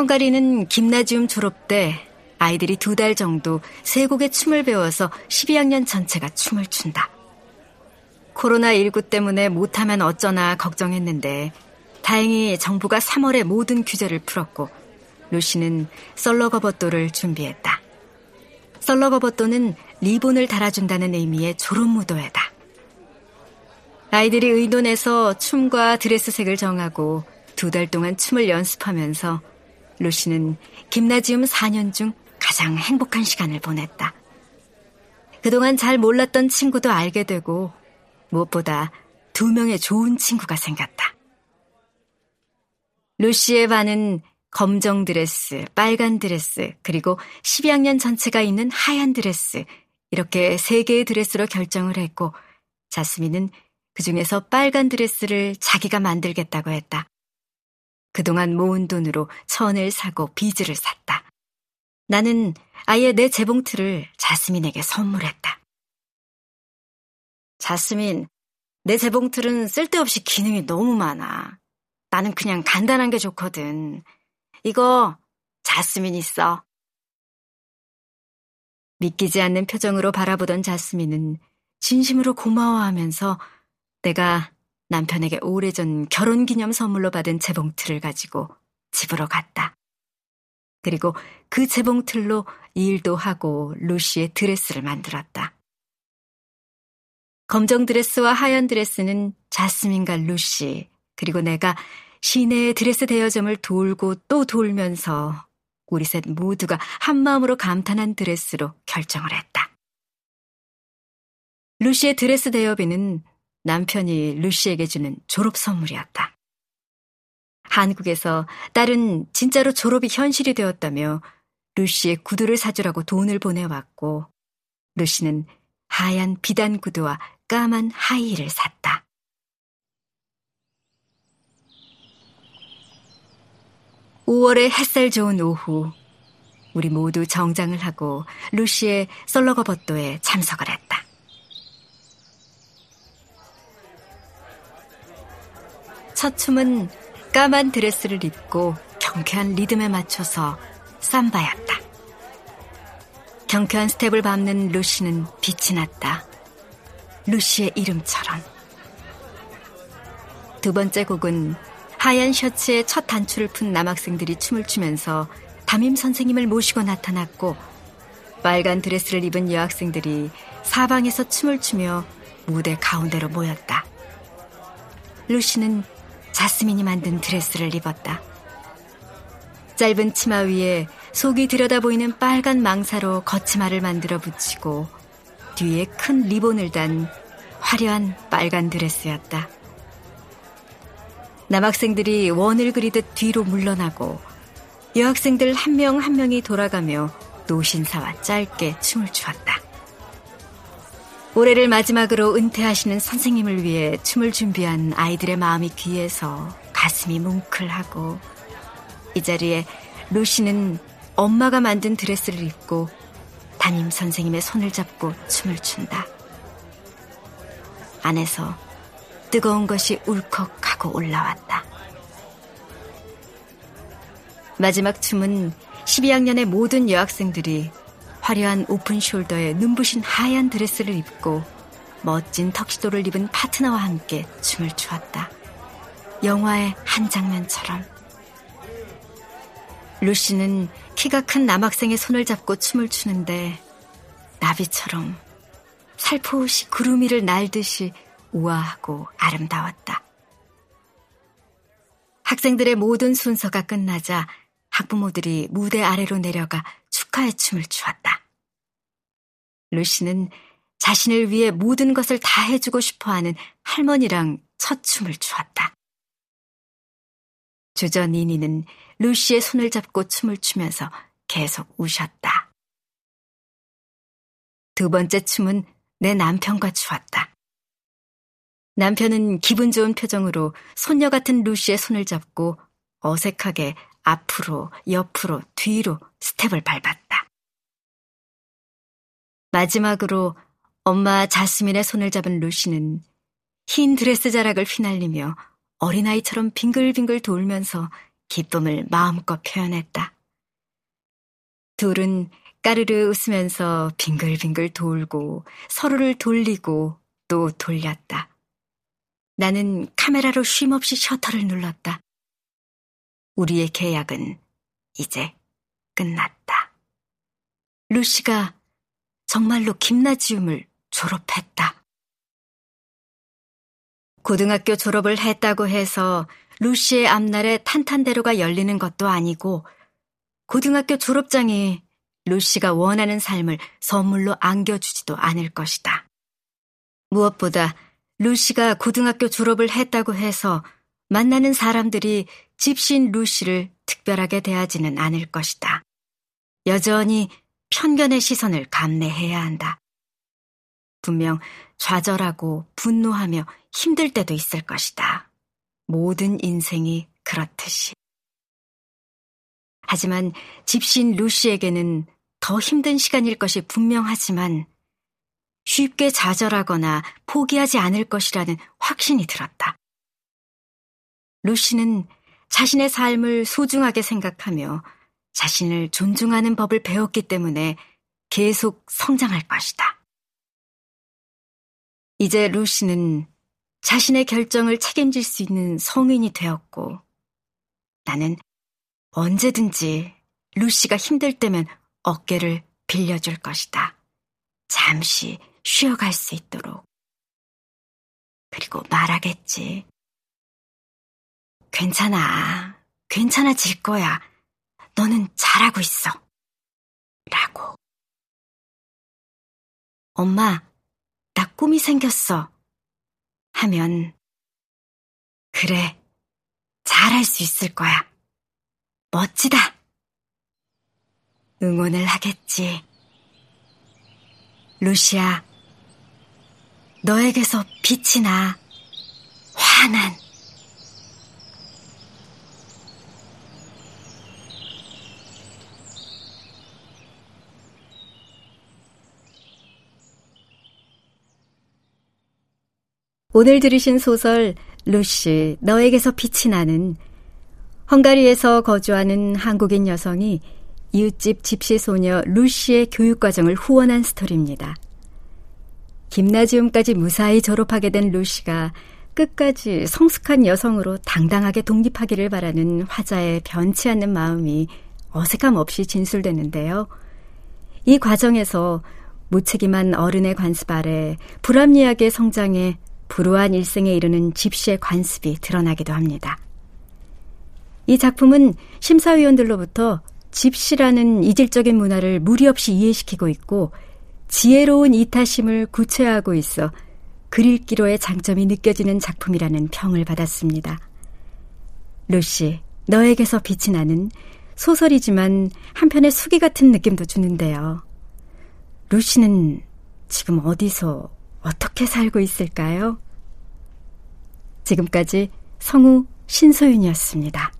헝가리는 김나지움 졸업 때 아이들이 두 달 정도 세 곡의 춤을 배워서 12학년 전체가 춤을 춘다. 코로나19 때문에 못하면 어쩌나 걱정했는데 다행히 정부가 3월에 모든 규제를 풀었고 루시는 썰러거버도를 준비했다. 썰러거버도는 리본을 달아준다는 의미의 졸업무도회다. 아이들이 의논해서 춤과 드레스 색을 정하고 두 달 동안 춤을 연습하면서 루시는 김나지움 4년 중 가장 행복한 시간을 보냈다. 그동안 잘 몰랐던 친구도 알게 되고 무엇보다 두 명의 좋은 친구가 생겼다. 루시의 반은 검정 드레스, 빨간 드레스, 그리고 12학년 전체가 입는 하얀 드레스, 이렇게 세 개의 드레스로 결정을 했고, 자스민은 그 중에서 빨간 드레스를 자기가 만들겠다고 했다. 그동안 모은 돈으로 천을 사고 비즈를 샀다. 나는 아예 내 재봉틀을 자스민에게 선물했다. 자스민, 내 재봉틀은 쓸데없이 기능이 너무 많아. 나는 그냥 간단한 게 좋거든. 이거 자스민 있어. 믿기지 않는 표정으로 바라보던 자스민은 진심으로 고마워하면서 내가 남편에게 오래전 결혼 기념 선물로 받은 재봉틀을 가지고 집으로 갔다. 그리고 그 재봉틀로 일도 하고 루시의 드레스를 만들었다. 검정 드레스와 하얀 드레스는 자스민과 루시, 그리고 내가 시내의 드레스 대여점을 돌고 또 돌면서 우리 셋 모두가 한마음으로 감탄한 드레스로 결정을 했다. 루시의 드레스 대여비는 남편이 루시에게 주는 졸업 선물이었다. 한국에서 딸은 진짜로 졸업이 현실이 되었다며 루시의 구두를 사주라고 돈을 보내왔고 루시는 하얀 비단 구두와 까만 하이힐을 샀다. 5월의 햇살 좋은 오후, 우리 모두 정장을 하고 루시의 썰러거버도에 참석을 했다. 첫 춤은 까만 드레스를 입고 경쾌한 리듬에 맞춰서 삼바였다. 경쾌한 스텝을 밟는 루시는 빛이 났다. 루시의 이름처럼. 두 번째 곡은 하얀 셔츠에 첫 단추를 푼 남학생들이 춤을 추면서 담임 선생님을 모시고 나타났고 빨간 드레스를 입은 여학생들이 사방에서 춤을 추며 무대 가운데로 모였다. 루시는 자스민이 만든 드레스를 입었다. 짧은 치마 위에 속이 들여다 보이는 빨간 망사로 거치마를 만들어 붙이고 뒤에 큰 리본을 단 화려한 빨간 드레스였다. 남학생들이 원을 그리듯 뒤로 물러나고 여학생들 한 명한 한 명이 돌아가며 노신사와 짧게 춤을 추었다. 올해를 마지막으로 은퇴하시는 선생님을 위해 춤을 준비한 아이들의 마음이 귀해서 가슴이 뭉클하고 이 자리에 루시는 엄마가 만든 드레스를 입고 담임 선생님의 손을 잡고 춤을 춘다. 안에서 뜨거운 것이 울컥하고 올라왔다. 마지막 춤은 12학년의 모든 여학생들이 화려한 오픈 숄더에 눈부신 하얀 드레스를 입고 멋진 턱시도를 입은 파트너와 함께 춤을 추었다. 영화의 한 장면처럼. 루시는 키가 큰 남학생의 손을 잡고 춤을 추는데 나비처럼 살포시 구름 위를 날듯이 우아하고 아름다웠다. 학생들의 모든 순서가 끝나자 학부모들이 무대 아래로 내려가 축하의 춤을 추었다. 루시는 자신을 위해 모든 것을 다 해주고 싶어 하는 할머니랑 첫 춤을 추었다. 주저 니니는 루시의 손을 잡고 춤을 추면서 계속 우셨다. 두 번째 춤은 내 남편과 추었다. 남편은 기분 좋은 표정으로 손녀 같은 루시의 손을 잡고 어색하게 앞으로, 옆으로, 뒤로 스텝을 밟았다. 마지막으로 엄마 자스민의 손을 잡은 루시는 흰 드레스 자락을 휘날리며 어린아이처럼 빙글빙글 돌면서 기쁨을 마음껏 표현했다. 둘은 까르르 웃으면서 빙글빙글 돌고 서로를 돌리고 또 돌렸다. 나는 카메라로 쉼없이 셔터를 눌렀다. 우리의 계약은 이제 끝났다. 루시가 정말로 김나지움을 졸업했다. 고등학교 졸업을 했다고 해서 루시의 앞날에 탄탄대로가 열리는 것도 아니고 고등학교 졸업장이 루시가 원하는 삶을 선물로 안겨주지도 않을 것이다. 무엇보다 루시가 고등학교 졸업을 했다고 해서 만나는 사람들이 집신 루시를 특별하게 대하지는 않을 것이다. 여전히 편견의 시선을 감내해야 한다. 분명 좌절하고 분노하며 힘들 때도 있을 것이다. 모든 인생이 그렇듯이. 하지만 집신 루시에게는 더 힘든 시간일 것이 분명하지만 쉽게 좌절하거나 포기하지 않을 것이라는 확신이 들었다. 루시는 자신의 삶을 소중하게 생각하며 자신을 존중하는 법을 배웠기 때문에 계속 성장할 것이다. 이제 루시는 자신의 결정을 책임질 수 있는 성인이 되었고 나는 언제든지 루시가 힘들 때면 어깨를 빌려줄 것이다. 잠시 쉬어갈 수 있도록. 그리고 말하겠지. 괜찮아. 괜찮아질 거야. 너는 잘하고 있어. 라고. 엄마, 나 꿈이 생겼어. 하면, 그래, 잘할 수 있을 거야. 멋지다. 응원을 하겠지. 루시아, 너에게서 빛이 나. 환한. 오늘 들으신 소설 루시 너에게서 빛이 나는 헝가리에서 거주하는 한국인 여성이 이웃집 집시 소녀 루시의 교육 과정을 후원한 스토리입니다. 김나지움까지 무사히 졸업하게 된 루시가 끝까지 성숙한 여성으로 당당하게 독립하기를 바라는 화자의 변치 않는 마음이 어색함 없이 진술되는데요. 이 과정에서 무책임한 어른의 관습 아래 불합리하게 성장해 불우한 일생에 이르는 집시의 관습이 드러나기도 합니다. 이 작품은 심사위원들로부터 집시라는 이질적인 문화를 무리 없이 이해시키고 있고 지혜로운 이타심을 구체화하고 있어 글읽기로의 장점이 느껴지는 작품이라는 평을 받았습니다. 루시, 너에게서 빛이 나는 소설이지만 한편의 수기 같은 느낌도 주는데요. 루시는 지금 어디서 어떻게 살고 있을까요? 지금까지 성우 신소윤이었습니다.